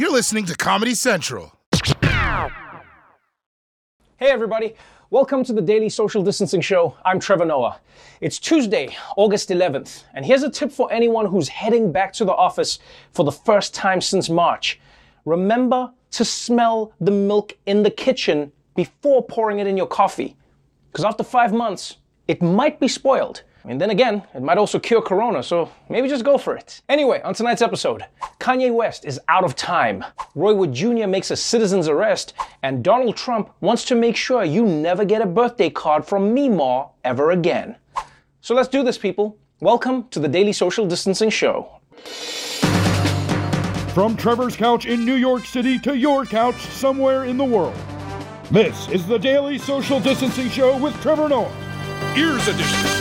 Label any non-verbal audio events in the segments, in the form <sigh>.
You're listening to Comedy Central. Hey, everybody. Welcome to the Daily Social Distancing Show. I'm Trevor Noah. It's Tuesday, August 11th, and here's a tip for anyone who's heading back to the office for the first time since March. Remember to smell the milk in the kitchen before pouring it in your coffee. Because after five months, it might be spoiled. And then again, it might also cure corona, so maybe just go for it. Anyway, on tonight's episode, Kanye West is out of time. Roy Wood Jr. makes a citizen's arrest, and Donald Trump wants to make sure you never get a birthday card from Meemaw ever again. So let's do this, people. Welcome to the Daily Social Distancing Show. From Trevor's couch in New York City to your couch somewhere in the world. This is the Daily Social Distancing Show with Trevor Noah. Ears Edition.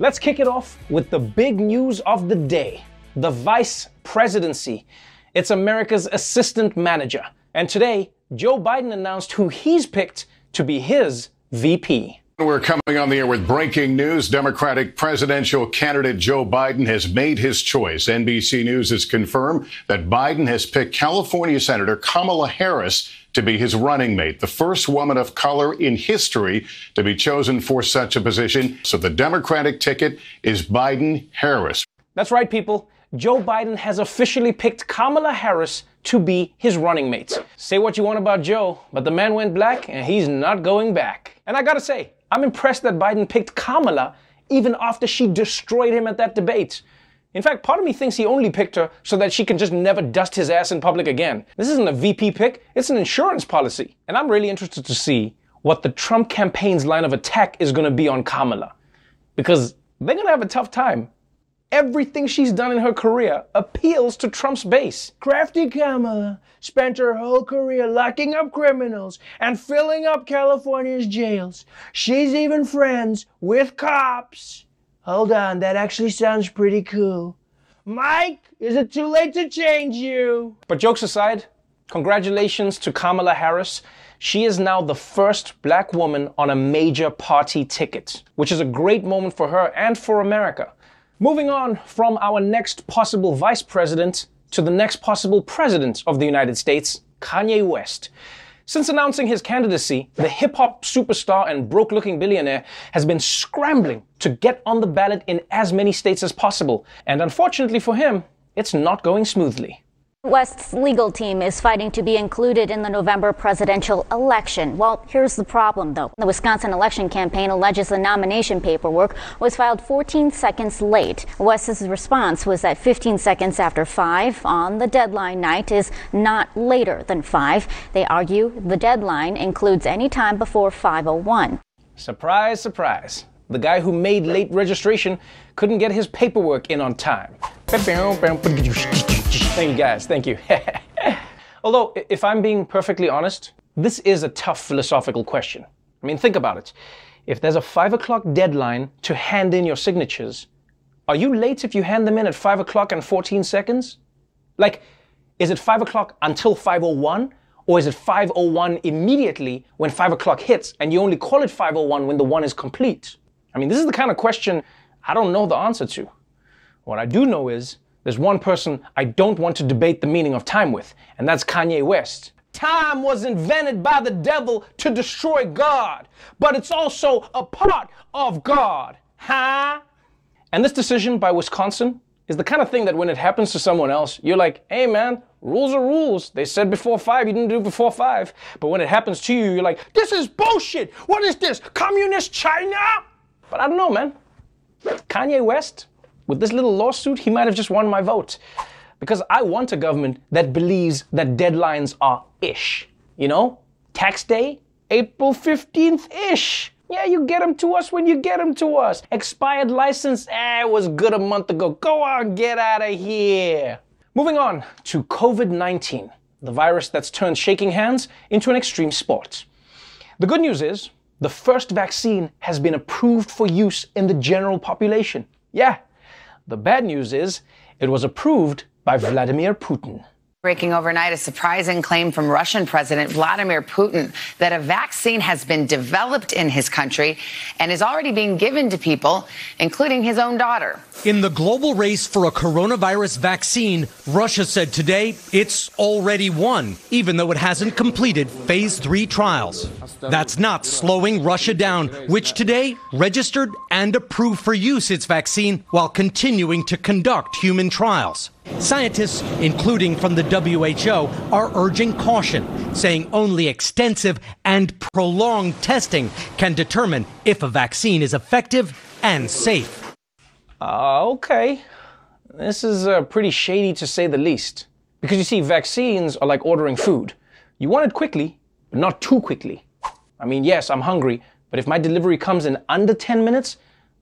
Let's kick it off with the big news of the day the vice presidency. It's America's assistant manager. And today, Joe Biden announced who he's picked to be his VP. We're coming on the air with breaking news. Democratic presidential candidate Joe Biden has made his choice. NBC News has confirmed that Biden has picked California Senator Kamala Harris to be his running mate, the first woman of color in history to be chosen for such a position. So the Democratic ticket is Biden Harris. That's right, people. Joe Biden has officially picked Kamala Harris to be his running mate. Say what you want about Joe, but the man went black and he's not going back. And I gotta say, I'm impressed that Biden picked Kamala even after she destroyed him at that debate. In fact, part of me thinks he only picked her so that she can just never dust his ass in public again. This isn't a VP pick, it's an insurance policy. And I'm really interested to see what the Trump campaign's line of attack is going to be on Kamala. Because they're going to have a tough time. Everything she's done in her career appeals to Trump's base. Crafty Kamala spent her whole career locking up criminals and filling up California's jails. She's even friends with cops. Hold on, that actually sounds pretty cool. Mike, is it too late to change you? But jokes aside, congratulations to Kamala Harris. She is now the first black woman on a major party ticket, which is a great moment for her and for America. Moving on from our next possible vice president to the next possible president of the United States, Kanye West. Since announcing his candidacy, the hip hop superstar and broke looking billionaire has been scrambling to get on the ballot in as many states as possible. And unfortunately for him, it's not going smoothly. West's legal team is fighting to be included in the November presidential election. Well, here's the problem, though. The Wisconsin election campaign alleges the nomination paperwork was filed 14 seconds late. West's response was that 15 seconds after 5 on the deadline night is not later than 5. They argue the deadline includes any time before 501. Surprise, surprise. The guy who made late registration couldn't get his paperwork in on time. Thank you guys, thank you. <laughs> Although, if I'm being perfectly honest, this is a tough philosophical question. I mean, think about it. If there's a 5 o'clock deadline to hand in your signatures, are you late if you hand them in at 5 o'clock and 14 seconds? Like, is it 5 o'clock until 5.01? Or is it 5.01 immediately when 5 o'clock hits and you only call it 5.01 when the one is complete? I mean, this is the kind of question I don't know the answer to. What I do know is there's one person I don't want to debate the meaning of time with, and that's Kanye West. Time was invented by the devil to destroy God, but it's also a part of God. Huh? And this decision by Wisconsin is the kind of thing that when it happens to someone else, you're like, hey man, rules are rules. They said before five, you didn't do before five. But when it happens to you, you're like, this is bullshit. What is this? Communist China? But I don't know, man. Kanye West, with this little lawsuit, he might have just won my vote. Because I want a government that believes that deadlines are ish. You know? Tax day, April 15th ish. Yeah, you get them to us when you get them to us. Expired license, eh, it was good a month ago. Go on, get out of here. Moving on to COVID 19, the virus that's turned shaking hands into an extreme sport. The good news is the first vaccine has been approved for use in the general population. Yeah, the bad news is it was approved by Vladimir Putin. Breaking overnight, a surprising claim from Russian President Vladimir Putin that a vaccine has been developed in his country and is already being given to people, including his own daughter. In the global race for a coronavirus vaccine, Russia said today it's already won, even though it hasn't completed phase three trials. That's not slowing Russia down, which today registered and approved for use its vaccine while continuing to conduct human trials. Scientists, including from the WHO, are urging caution, saying only extensive and prolonged testing can determine if a vaccine is effective and safe. Uh, okay. This is uh, pretty shady to say the least. Because you see, vaccines are like ordering food. You want it quickly, but not too quickly. I mean, yes, I'm hungry, but if my delivery comes in under 10 minutes,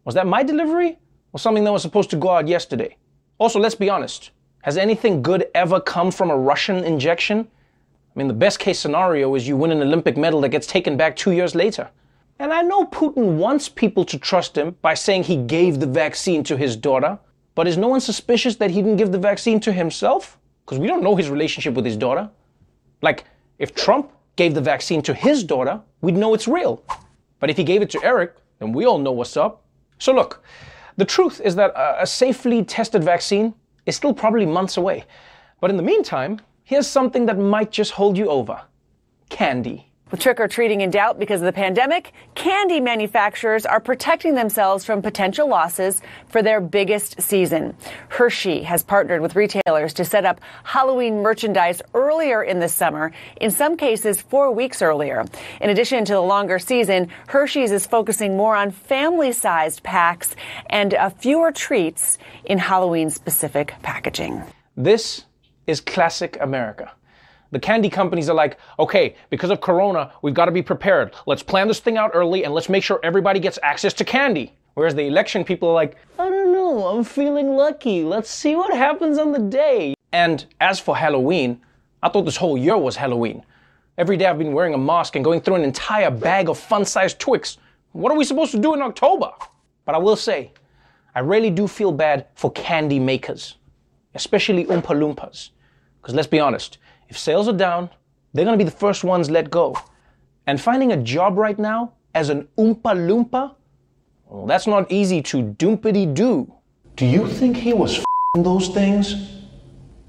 was that my delivery or something that was supposed to go out yesterday? Also, let's be honest. Has anything good ever come from a Russian injection? I mean, the best case scenario is you win an Olympic medal that gets taken back two years later. And I know Putin wants people to trust him by saying he gave the vaccine to his daughter, but is no one suspicious that he didn't give the vaccine to himself? Because we don't know his relationship with his daughter. Like, if Trump gave the vaccine to his daughter, we'd know it's real. But if he gave it to Eric, then we all know what's up. So look, the truth is that a safely tested vaccine is still probably months away. But in the meantime, here's something that might just hold you over candy. With trick or treating in doubt because of the pandemic, candy manufacturers are protecting themselves from potential losses for their biggest season. Hershey has partnered with retailers to set up Halloween merchandise earlier in the summer, in some cases four weeks earlier. In addition to the longer season, Hershey's is focusing more on family sized packs and uh, fewer treats in Halloween specific packaging. This is classic America. The candy companies are like, okay, because of Corona, we've got to be prepared. Let's plan this thing out early and let's make sure everybody gets access to candy. Whereas the election people are like, I don't know, I'm feeling lucky. Let's see what happens on the day. And as for Halloween, I thought this whole year was Halloween. Every day I've been wearing a mask and going through an entire bag of fun sized Twix. What are we supposed to do in October? But I will say, I really do feel bad for candy makers, especially Oompa Loompas. Because let's be honest, if sales are down, they're going to be the first ones let go. And finding a job right now as an Oompa Loompa, well, that's not easy to doompity do. Do you think he was those things?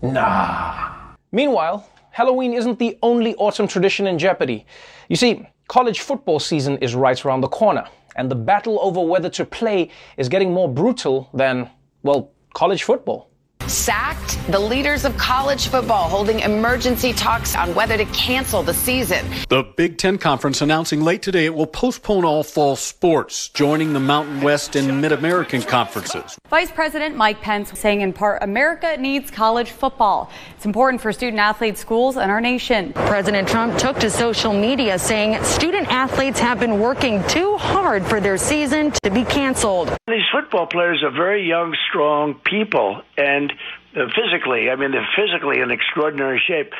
Nah. Meanwhile, Halloween isn't the only autumn tradition in jeopardy. You see, college football season is right around the corner, and the battle over whether to play is getting more brutal than, well, college football sacked the leaders of college football holding emergency talks on whether to cancel the season. The Big Ten Conference announcing late today it will postpone all fall sports, joining the Mountain West and Mid American conferences. Vice President Mike Pence saying in part, America needs college football. It's important for student athletes, schools, and our nation. President Trump took to social media saying student athletes have been working too hard for their season to be canceled. These football players are very young, strong people, and Uh, physically, I mean, they're physically in extraordinary shape.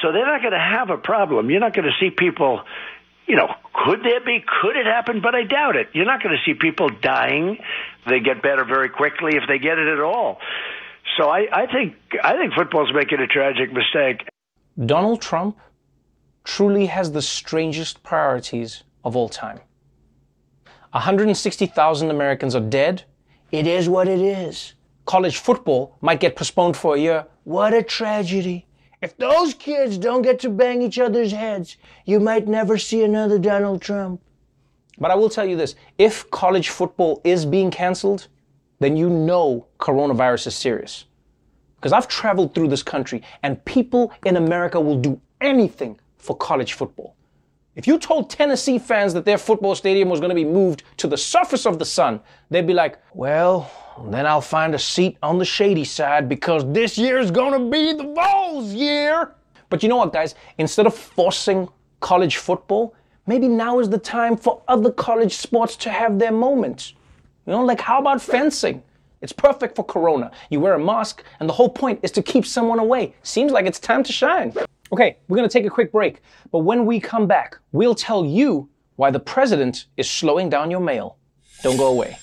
So they're not going to have a problem. You're not going to see people, you know, could there be? Could it happen? But I doubt it. You're not going to see people dying. They get better very quickly if they get it at all. So I, I think I think football's making a tragic mistake. Donald Trump truly has the strangest priorities of all time. 160,000 Americans are dead. It is what it is college football might get postponed for a year. What a tragedy. If those kids don't get to bang each other's heads, you might never see another Donald Trump. But I will tell you this if college football is being canceled, then you know coronavirus is serious. Because I've traveled through this country and people in America will do anything for college football. If you told Tennessee fans that their football stadium was going to be moved to the surface of the sun, they'd be like, well, then I'll find a seat on the shady side because this year's going to be the Vols year. But you know what, guys? Instead of forcing college football, maybe now is the time for other college sports to have their moments. You know, like how about fencing? It's perfect for Corona. You wear a mask, and the whole point is to keep someone away. Seems like it's time to shine. Okay, we're going to take a quick break, but when we come back, we'll tell you why the president is slowing down your mail. Don't go away.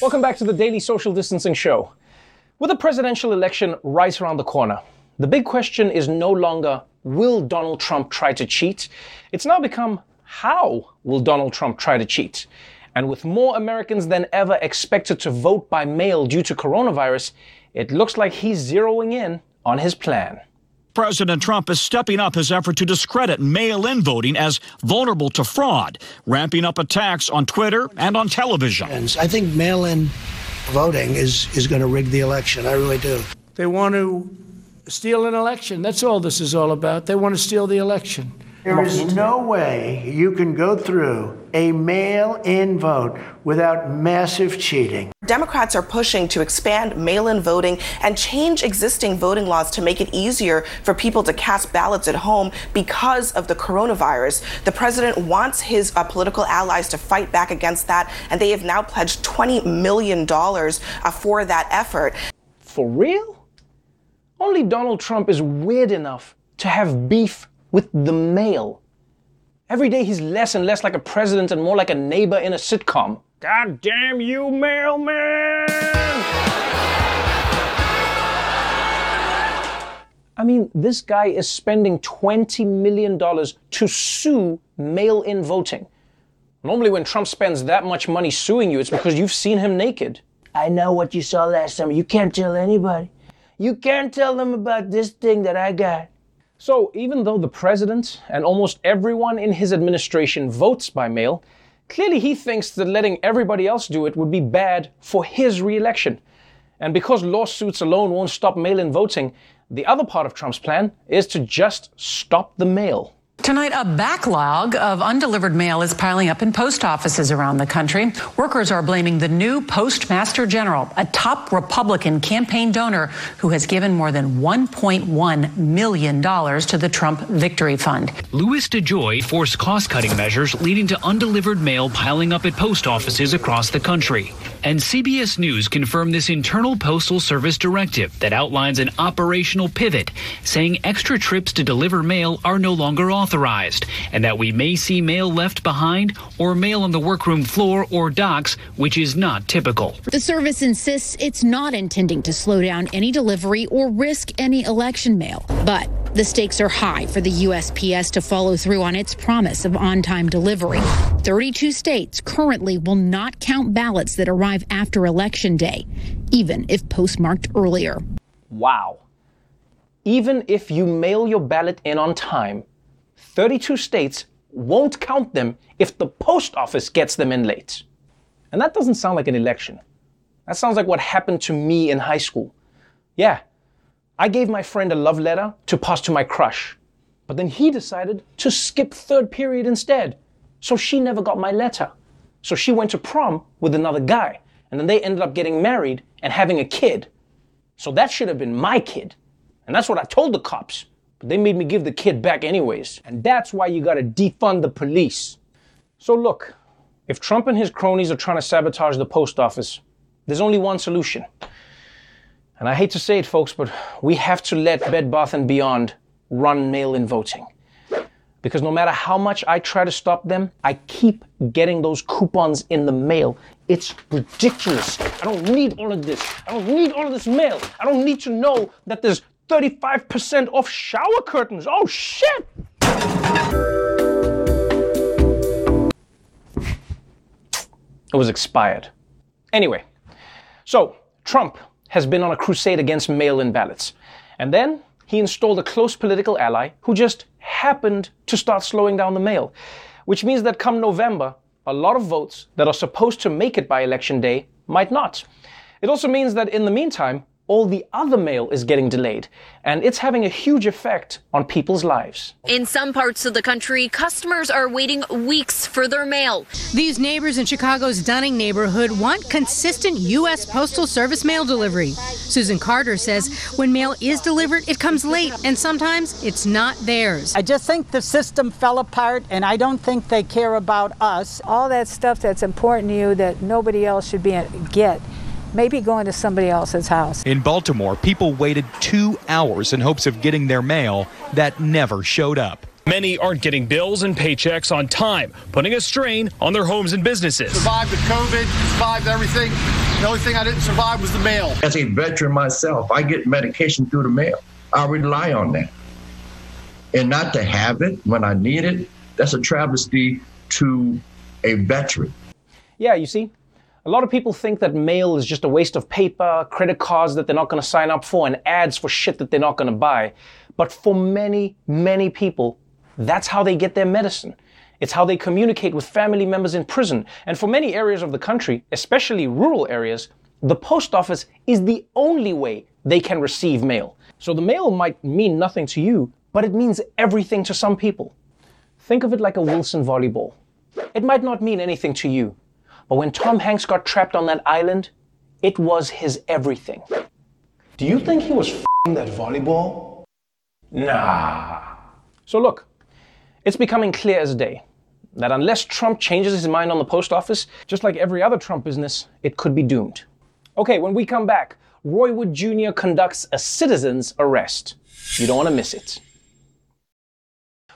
Welcome back to the Daily Social Distancing Show. With the presidential election right around the corner, the big question is no longer will Donald Trump try to cheat? It's now become how will Donald Trump try to cheat? And with more Americans than ever expected to vote by mail due to coronavirus, it looks like he's zeroing in on his plan. President Trump is stepping up his effort to discredit mail in voting as vulnerable to fraud, ramping up attacks on Twitter and on television. I think mail in voting is, is going to rig the election. I really do. They want to steal an election. That's all this is all about. They want to steal the election. There is no way you can go through a mail in vote without massive cheating. Democrats are pushing to expand mail in voting and change existing voting laws to make it easier for people to cast ballots at home because of the coronavirus. The president wants his uh, political allies to fight back against that, and they have now pledged $20 million uh, for that effort. For real? Only Donald Trump is weird enough to have beef with the mail. Every day he's less and less like a president and more like a neighbor in a sitcom. God damn you, mailman! I mean, this guy is spending $20 million to sue mail in voting. Normally, when Trump spends that much money suing you, it's because you've seen him naked. I know what you saw last summer. You can't tell anybody. You can't tell them about this thing that I got. So, even though the president and almost everyone in his administration votes by mail, clearly he thinks that letting everybody else do it would be bad for his reelection. And because lawsuits alone won't stop mail in voting, the other part of Trump's plan is to just stop the mail. Tonight, a backlog of undelivered mail is piling up in post offices around the country. Workers are blaming the new Postmaster General, a top Republican campaign donor who has given more than $1.1 million to the Trump Victory Fund. Louis DeJoy forced cost cutting measures leading to undelivered mail piling up at post offices across the country. And CBS News confirmed this internal Postal Service directive that outlines an operational pivot, saying extra trips to deliver mail are no longer authorized, and that we may see mail left behind or mail on the workroom floor or docks, which is not typical. The service insists it's not intending to slow down any delivery or risk any election mail. But the stakes are high for the USPS to follow through on its promise of on time delivery. 32 states currently will not count ballots that arrive after Election Day, even if postmarked earlier. Wow. Even if you mail your ballot in on time, 32 states won't count them if the post office gets them in late. And that doesn't sound like an election. That sounds like what happened to me in high school. Yeah, I gave my friend a love letter to pass to my crush, but then he decided to skip third period instead. So she never got my letter. So she went to prom with another guy, and then they ended up getting married and having a kid. So that should have been my kid. And that's what I told the cops. But they made me give the kid back anyways. And that's why you gotta defund the police. So look, if Trump and his cronies are trying to sabotage the post office, there's only one solution. And I hate to say it, folks, but we have to let Bed Bath & Beyond run mail-in voting. Because no matter how much I try to stop them, I keep getting those coupons in the mail. It's ridiculous. I don't need all of this. I don't need all of this mail. I don't need to know that there's 35% off shower curtains. Oh, shit! It was expired. Anyway, so Trump has been on a crusade against mail in ballots. And then he installed a close political ally who just happened to start slowing down the mail, which means that come November, a lot of votes that are supposed to make it by election day might not. It also means that in the meantime, all the other mail is getting delayed, and it's having a huge effect on people's lives. In some parts of the country, customers are waiting weeks for their mail. These neighbors in Chicago's Dunning neighborhood want consistent U.S. Postal Service mail delivery. Susan Carter says when mail is delivered, it comes late, and sometimes it's not theirs. I just think the system fell apart, and I don't think they care about us. All that stuff that's important to you that nobody else should be get maybe going to somebody else's house. In Baltimore, people waited two hours in hopes of getting their mail that never showed up. Many aren't getting bills and paychecks on time, putting a strain on their homes and businesses. Survived the COVID, survived everything. The only thing I didn't survive was the mail. As a veteran myself, I get medication through the mail. I rely on that. And not to have it when I need it, that's a travesty to a veteran. Yeah, you see, a lot of people think that mail is just a waste of paper, credit cards that they're not going to sign up for, and ads for shit that they're not going to buy. But for many, many people, that's how they get their medicine. It's how they communicate with family members in prison. And for many areas of the country, especially rural areas, the post office is the only way they can receive mail. So the mail might mean nothing to you, but it means everything to some people. Think of it like a Wilson volleyball. It might not mean anything to you, but when Tom Hanks got trapped on that island, it was his everything. Do you think he was f***ing that volleyball? Nah. So look, it's becoming clear as day that unless Trump changes his mind on the post office, just like every other Trump business, it could be doomed. Okay, when we come back, Roy Wood Jr. conducts a citizen's arrest. You don't want to miss it.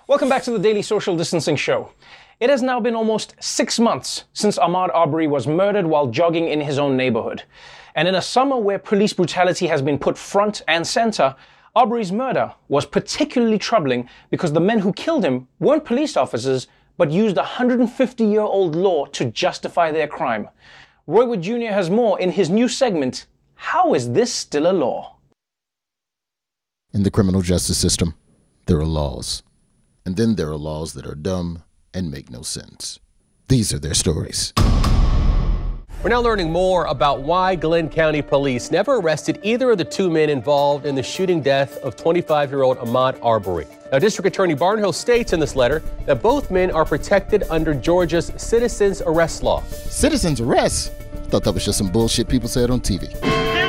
Welcome back to the Daily Social Distancing Show. It has now been almost six months since Ahmaud Arbery was murdered while jogging in his own neighborhood. And in a summer where police brutality has been put front and center, Arbery's murder was particularly troubling because the men who killed him weren't police officers, but used a 150 year old law to justify their crime. Roy Wood Jr. has more in his new segment How is this still a law? In the criminal justice system, there are laws. And then there are laws that are dumb and make no sense. These are their stories. We're now learning more about why Glynn County Police never arrested either of the two men involved in the shooting death of 25 year old Ahmaud Arbery. Now, District Attorney Barnhill states in this letter that both men are protected under Georgia's citizens arrest law. Citizens arrest? I Thought that was just some bullshit people said on TV.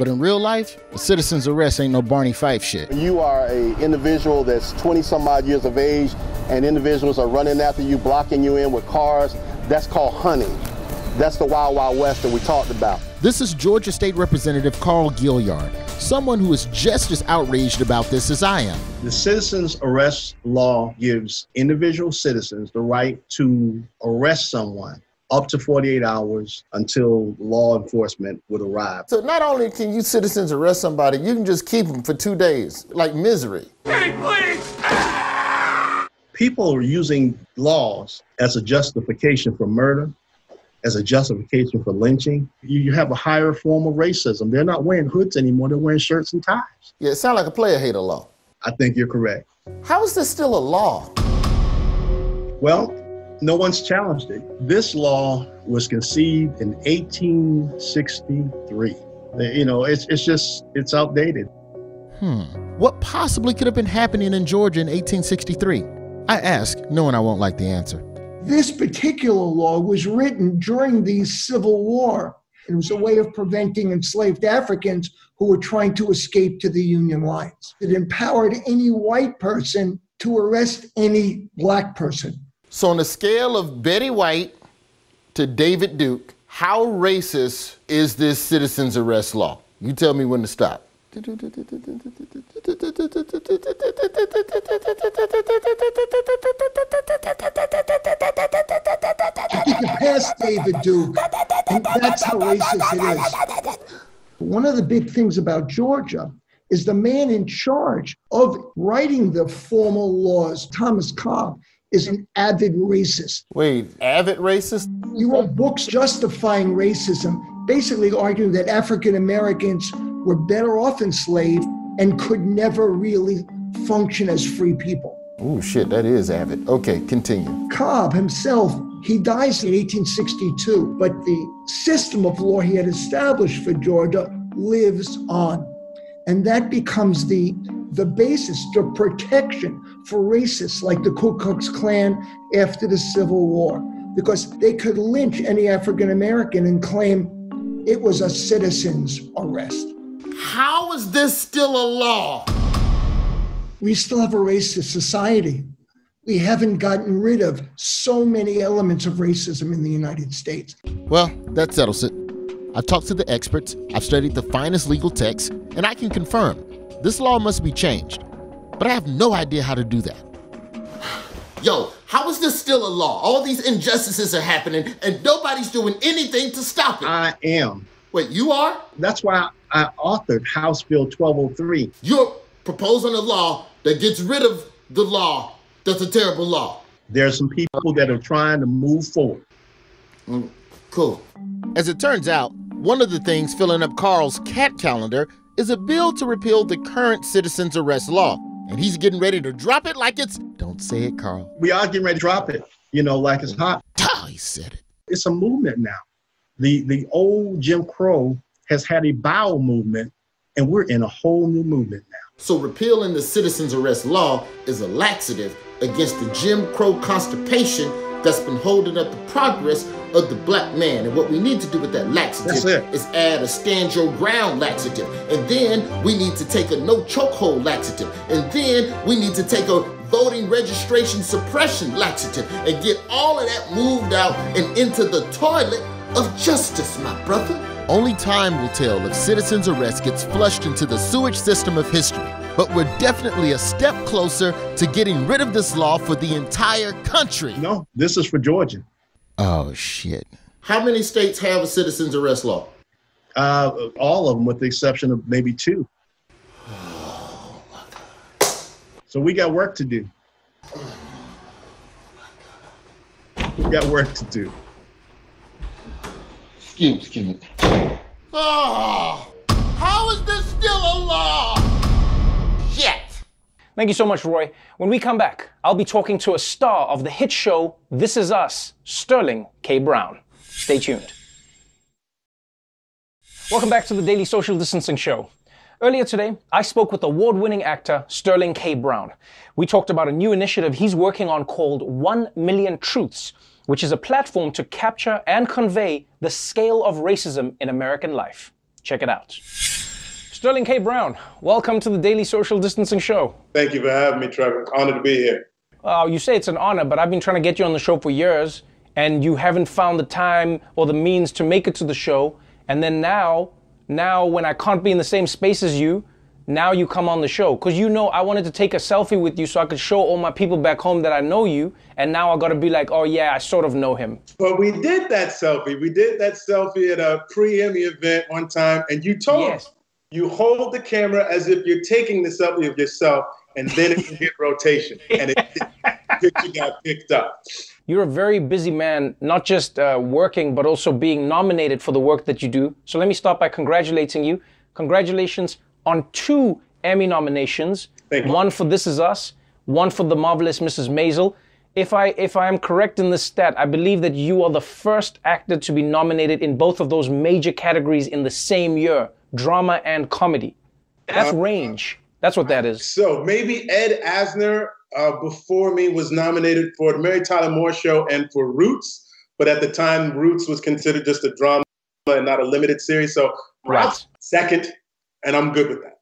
But in real life, a citizen's arrest ain't no Barney Fife shit. You are a individual that's 20 some odd years of age, and individuals are running after you, blocking you in with cars. That's called hunting. That's the Wild Wild West that we talked about. This is Georgia State Representative Carl Gilliard, someone who is just as outraged about this as I am. The citizens arrest law gives individual citizens the right to arrest someone up to 48 hours until law enforcement would arrive. So not only can you citizens arrest somebody, you can just keep them for two days, like misery. Hey, please! People are using laws as a justification for murder, as a justification for lynching. You, you have a higher form of racism. They're not wearing hoods anymore, they're wearing shirts and ties. Yeah, it sounds like a player hater law. I think you're correct. How is this still a law? Well, no one's challenged it. This law was conceived in 1863. You know, it's, it's just, it's outdated. Hmm. What possibly could have been happening in Georgia in 1863? I ask, knowing I won't like the answer. This particular law was written during the Civil War. It was a way of preventing enslaved Africans who were trying to escape to the Union lines. It empowered any white person to arrest any black person. So, on the scale of Betty White to David Duke, how racist is this citizen's arrest law? You tell me when to stop. You pass David Duke, and that's how racist it is. One of the big things about Georgia is the man in charge of writing the formal laws, Thomas Cobb, is an avid racist. Wait, avid racist? He wrote books justifying racism, basically arguing that African Americans were better off enslaved and could never really function as free people. Oh, shit, that is avid. Okay, continue. Cobb himself, he dies in 1862, but the system of law he had established for Georgia lives on. And that becomes the, the basis, the protection for racists like the Ku Klux Klan after the Civil War, because they could lynch any African American and claim it was a citizen's arrest. How is this still a law? We still have a racist society. We haven't gotten rid of so many elements of racism in the United States. Well, that settles it. I've talked to the experts, I've studied the finest legal texts, and I can confirm this law must be changed. but I have no idea how to do that. Yo, how is this still a law? All these injustices are happening and nobody's doing anything to stop it. I am. Wait, you are? That's why I authored House Bill 1203. You're proposing a law that gets rid of the law that's a terrible law. There's some people that are trying to move forward. Mm, cool. As it turns out, one of the things filling up Carl's cat calendar is a bill to repeal the current citizens arrest law. And he's getting ready to drop it like it's. Don't say it, Carl. We are getting ready to drop it, you know, like it's hot. Oh, he said it. It's a movement now. The, the old Jim Crow has had a bowel movement, and we're in a whole new movement now. So repealing the citizens arrest law is a laxative against the Jim Crow constipation that's been holding up the progress of the black man. And what we need to do with that laxative is add a stand your ground laxative. And then we need to take a no chokehold laxative. And then we need to take a voting registration suppression laxative and get all of that moved out and into the toilet of justice, my brother. Only time will tell if citizens' arrest gets flushed into the sewage system of history. But we're definitely a step closer to getting rid of this law for the entire country. No, this is for Georgia. Oh, shit. How many states have a citizens' arrest law? Uh, all of them, with the exception of maybe two. Oh, So we got work to do. We got work to do. Excuse, excuse me. Oh, how is this still a law? Thank you so much, Roy. When we come back, I'll be talking to a star of the hit show This Is Us, Sterling K. Brown. Stay tuned. Welcome back to the Daily Social Distancing Show. Earlier today, I spoke with award winning actor Sterling K. Brown. We talked about a new initiative he's working on called 1 Million Truths, which is a platform to capture and convey the scale of racism in American life. Check it out. Sterling K. Brown, welcome to the Daily Social Distancing Show. Thank you for having me, Trevor. Honored to be here. Uh, you say it's an honor, but I've been trying to get you on the show for years, and you haven't found the time or the means to make it to the show. And then now, now when I can't be in the same space as you, now you come on the show. Because you know I wanted to take a selfie with you so I could show all my people back home that I know you. And now I got to be like, oh yeah, I sort of know him. But we did that selfie. We did that selfie at a pre-Emmy event one time, and you told Yes. Us you hold the camera as if you're taking the selfie of yourself, and then it can hit rotation, and it <laughs> picture got picked up. You're a very busy man, not just uh, working, but also being nominated for the work that you do. So let me start by congratulating you. Congratulations on two Emmy nominations. One for This Is Us, one for The Marvelous Mrs. Maisel. If I if I am correct in this stat, I believe that you are the first actor to be nominated in both of those major categories in the same year, drama and comedy. That's range. That's what that is. So maybe Ed Asner uh, before me was nominated for the Mary Tyler Moore Show and for Roots, but at the time Roots was considered just a drama and not a limited series. So Right. second, and I'm good with that.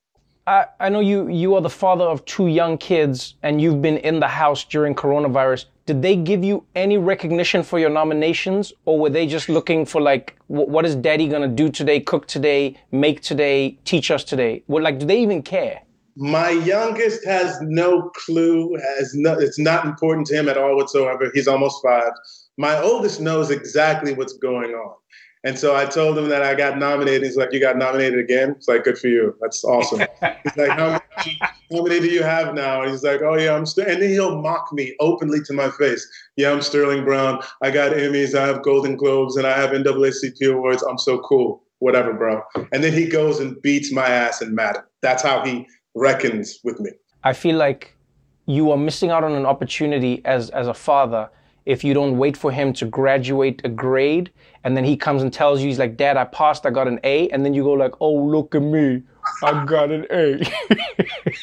I, I know you you are the father of two young kids and you've been in the house during coronavirus. Did they give you any recognition for your nominations or were they just looking for like what is daddy going to do today, cook today, make today, teach us today? What like do they even care? My youngest has no clue. Has no. It's not important to him at all whatsoever. He's almost five. My oldest knows exactly what's going on, and so I told him that I got nominated. He's like, "You got nominated again?" It's like, "Good for you. That's awesome." He's like, "How many, how many do you have now?" And he's like, "Oh yeah, I'm." St-. And then he'll mock me openly to my face. Yeah, I'm Sterling Brown. I got Emmys. I have Golden Globes, and I have NAACP awards. I'm so cool. Whatever, bro. And then he goes and beats my ass in Madden. That's how he reckons with me. I feel like you are missing out on an opportunity as as a father if you don't wait for him to graduate a grade and then he comes and tells you he's like dad I passed I got an A and then you go like oh look at me I got an A <laughs>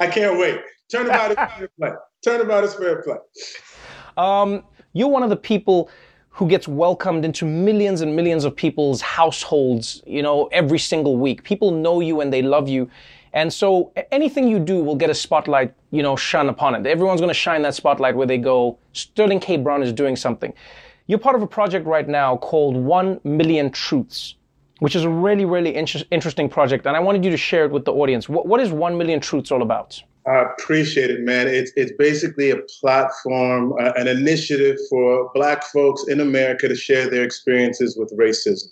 I can't wait. Turnabout is fair play. Turnabout is fair play. Um, you're one of the people who gets welcomed into millions and millions of people's households, you know, every single week. People know you and they love you. And so anything you do will get a spotlight, you know, shone upon it. Everyone's going to shine that spotlight where they go, Sterling K. Brown is doing something. You're part of a project right now called 1 Million Truths, which is a really, really inter- interesting project. And I wanted you to share it with the audience. What, what is 1 Million Truths all about? I appreciate it, man. It's it's basically a platform, uh, an initiative for Black folks in America to share their experiences with racism,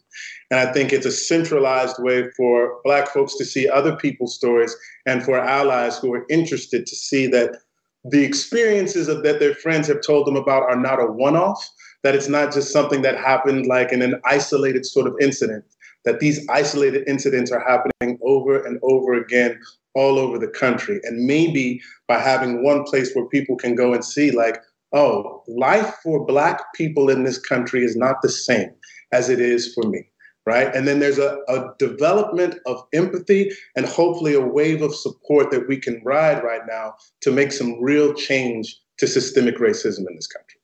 and I think it's a centralized way for Black folks to see other people's stories, and for allies who are interested to see that the experiences of, that their friends have told them about are not a one-off. That it's not just something that happened like in an isolated sort of incident. That these isolated incidents are happening over and over again all over the country. And maybe by having one place where people can go and see, like, oh, life for Black people in this country is not the same as it is for me. Right. And then there's a, a development of empathy and hopefully a wave of support that we can ride right now to make some real change to systemic racism in this country.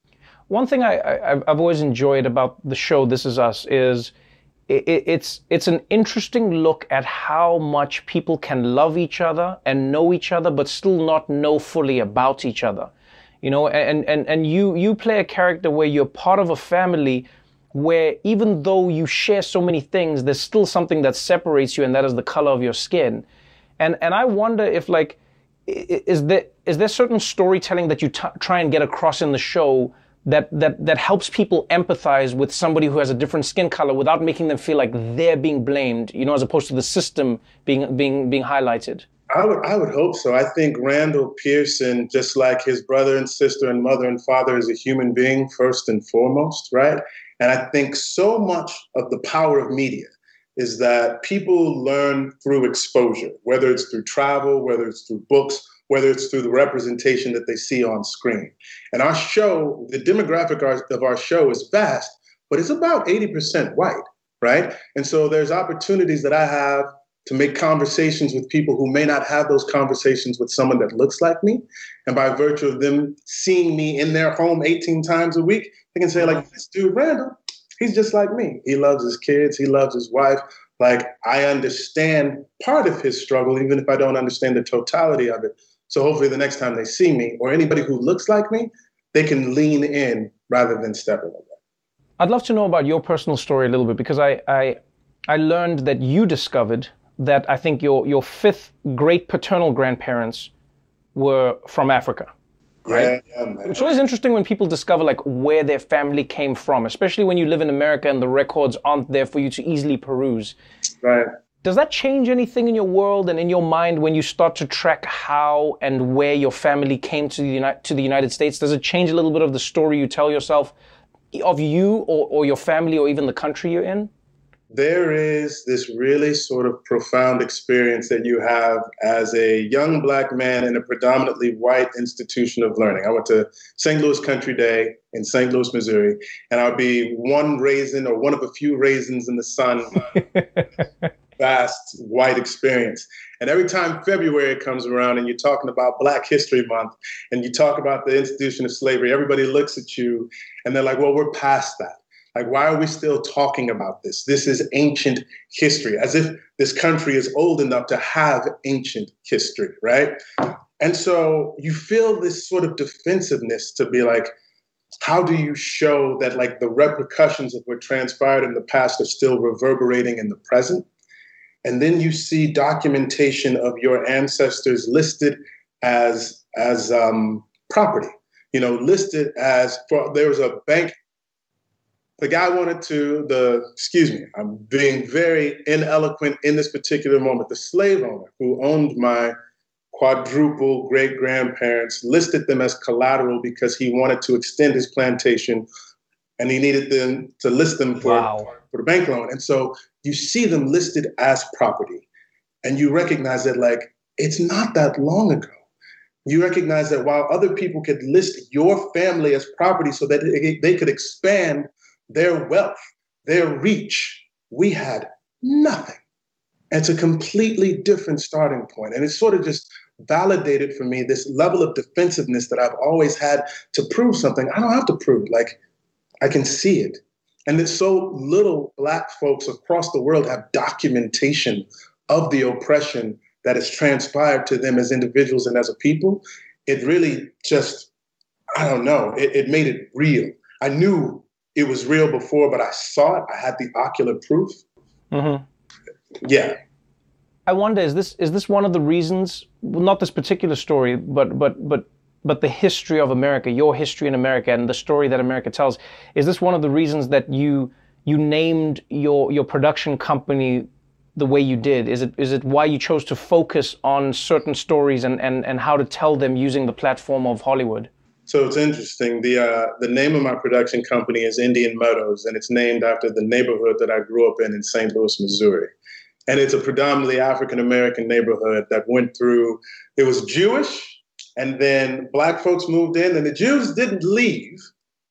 One thing I, I, I've always enjoyed about the show This Is Us is it, it's it's an interesting look at how much people can love each other and know each other, but still not know fully about each other. You know, and and and you you play a character where you're part of a family where even though you share so many things, there's still something that separates you, and that is the color of your skin. And and I wonder if like is there is there certain storytelling that you t- try and get across in the show that, that, that helps people empathize with somebody who has a different skin color without making them feel like they're being blamed, you know, as opposed to the system being, being, being highlighted? I would, I would hope so. I think Randall Pearson, just like his brother and sister and mother and father, is a human being first and foremost, right? And I think so much of the power of media is that people learn through exposure, whether it's through travel, whether it's through books, whether it's through the representation that they see on screen. And our show, the demographic of our show is vast, but it's about 80% white, right? And so there's opportunities that I have to make conversations with people who may not have those conversations with someone that looks like me. And by virtue of them seeing me in their home 18 times a week, they can say, like, mm-hmm. this dude, Randall, he's just like me. He loves his kids, he loves his wife. Like, I understand part of his struggle, even if I don't understand the totality of it. So hopefully the next time they see me or anybody who looks like me, they can lean in rather than stepping away. I'd love to know about your personal story a little bit because I, I, I learned that you discovered that I think your, your fifth great paternal grandparents were from Africa. Right. Yeah, yeah, it's always interesting when people discover like where their family came from, especially when you live in America and the records aren't there for you to easily peruse. Right. Does that change anything in your world and in your mind when you start to track how and where your family came to the, United, to the United States? Does it change a little bit of the story you tell yourself of you or, or your family or even the country you're in? There is this really sort of profound experience that you have as a young black man in a predominantly white institution of learning. I went to St. Louis Country Day in St. Louis, Missouri, and I'll be one raisin or one of a few raisins in the sun <laughs> vast white experience. And every time February comes around and you're talking about Black History Month and you talk about the institution of slavery, everybody looks at you and they're like, well, we're past that. Like, why are we still talking about this? This is ancient history, as if this country is old enough to have ancient history, right? And so you feel this sort of defensiveness to be like, how do you show that like the repercussions of what transpired in the past are still reverberating in the present? and then you see documentation of your ancestors listed as as um, property. You know, listed as for there was a bank. The guy wanted to the excuse me, I'm being very ineloquent in this particular moment. The slave owner who owned my quadruple great grandparents listed them as collateral because he wanted to extend his plantation and he needed them to list them for, wow. for the bank loan. And so you see them listed as property and you recognize that like it's not that long ago you recognize that while other people could list your family as property so that they could expand their wealth their reach we had nothing it's a completely different starting point and it sort of just validated for me this level of defensiveness that i've always had to prove something i don't have to prove like i can see it and that so little Black folks across the world have documentation of the oppression that has transpired to them as individuals and as a people. It really just, I don't know, it, it made it real. I knew it was real before, but I saw it. I had the ocular proof. Mm-hmm. Yeah. I wonder is this is this one of the reasons? Well, not this particular story, but but but but the history of America, your history in America, and the story that America tells. Is this one of the reasons that you you named your your production company the way you did? Is it is it why you chose to focus on certain stories and and and how to tell them using the platform of Hollywood? So it's interesting. The uh, the name of my production company is Indian Meadows, and it's named after the neighborhood that I grew up in in St. Louis, Missouri. And it's a predominantly African American neighborhood that went through. It was Jewish, and then black folks moved in, and the Jews didn't leave,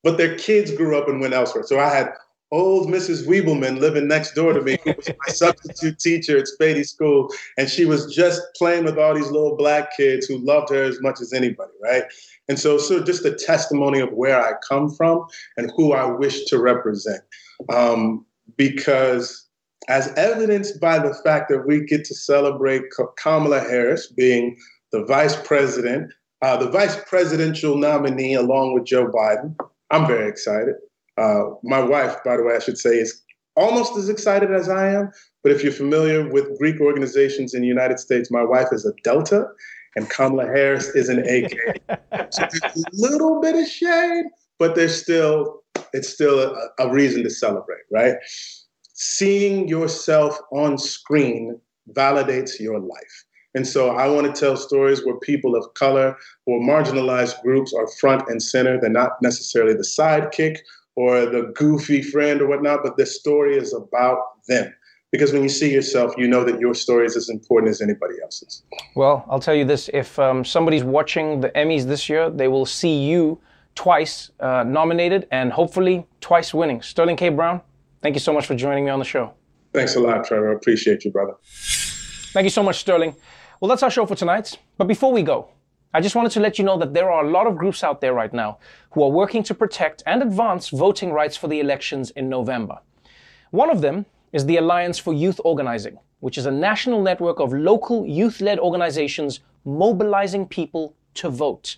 but their kids grew up and went elsewhere. So I had old Mrs. Weebelman living next door to me, who was my substitute teacher at Spady School, and she was just playing with all these little black kids who loved her as much as anybody, right? And so, so just a testimony of where I come from and who I wish to represent. Um, because, as evidenced by the fact that we get to celebrate Kamala Harris being the vice president, uh, the vice presidential nominee along with Joe Biden, I'm very excited. Uh, my wife, by the way, I should say, is almost as excited as I am. But if you're familiar with Greek organizations in the United States, my wife is a Delta, and Kamala Harris is an AK. so there's a little bit of shade, but there's still it's still a, a reason to celebrate, right? Seeing yourself on screen validates your life. And so I want to tell stories where people of color or marginalized groups are front and center. They're not necessarily the sidekick or the goofy friend or whatnot, but the story is about them because when you see yourself, you know that your story is as important as anybody else's. Well, I'll tell you this: if um, somebody's watching the Emmys this year, they will see you twice uh, nominated and hopefully twice winning. Sterling K. Brown, thank you so much for joining me on the show. Thanks a lot, Trevor. I appreciate you, brother. Thank you so much, Sterling. Well, that's our show for tonight. But before we go, I just wanted to let you know that there are a lot of groups out there right now who are working to protect and advance voting rights for the elections in November. One of them is the Alliance for Youth Organizing, which is a national network of local youth led organizations mobilizing people to vote.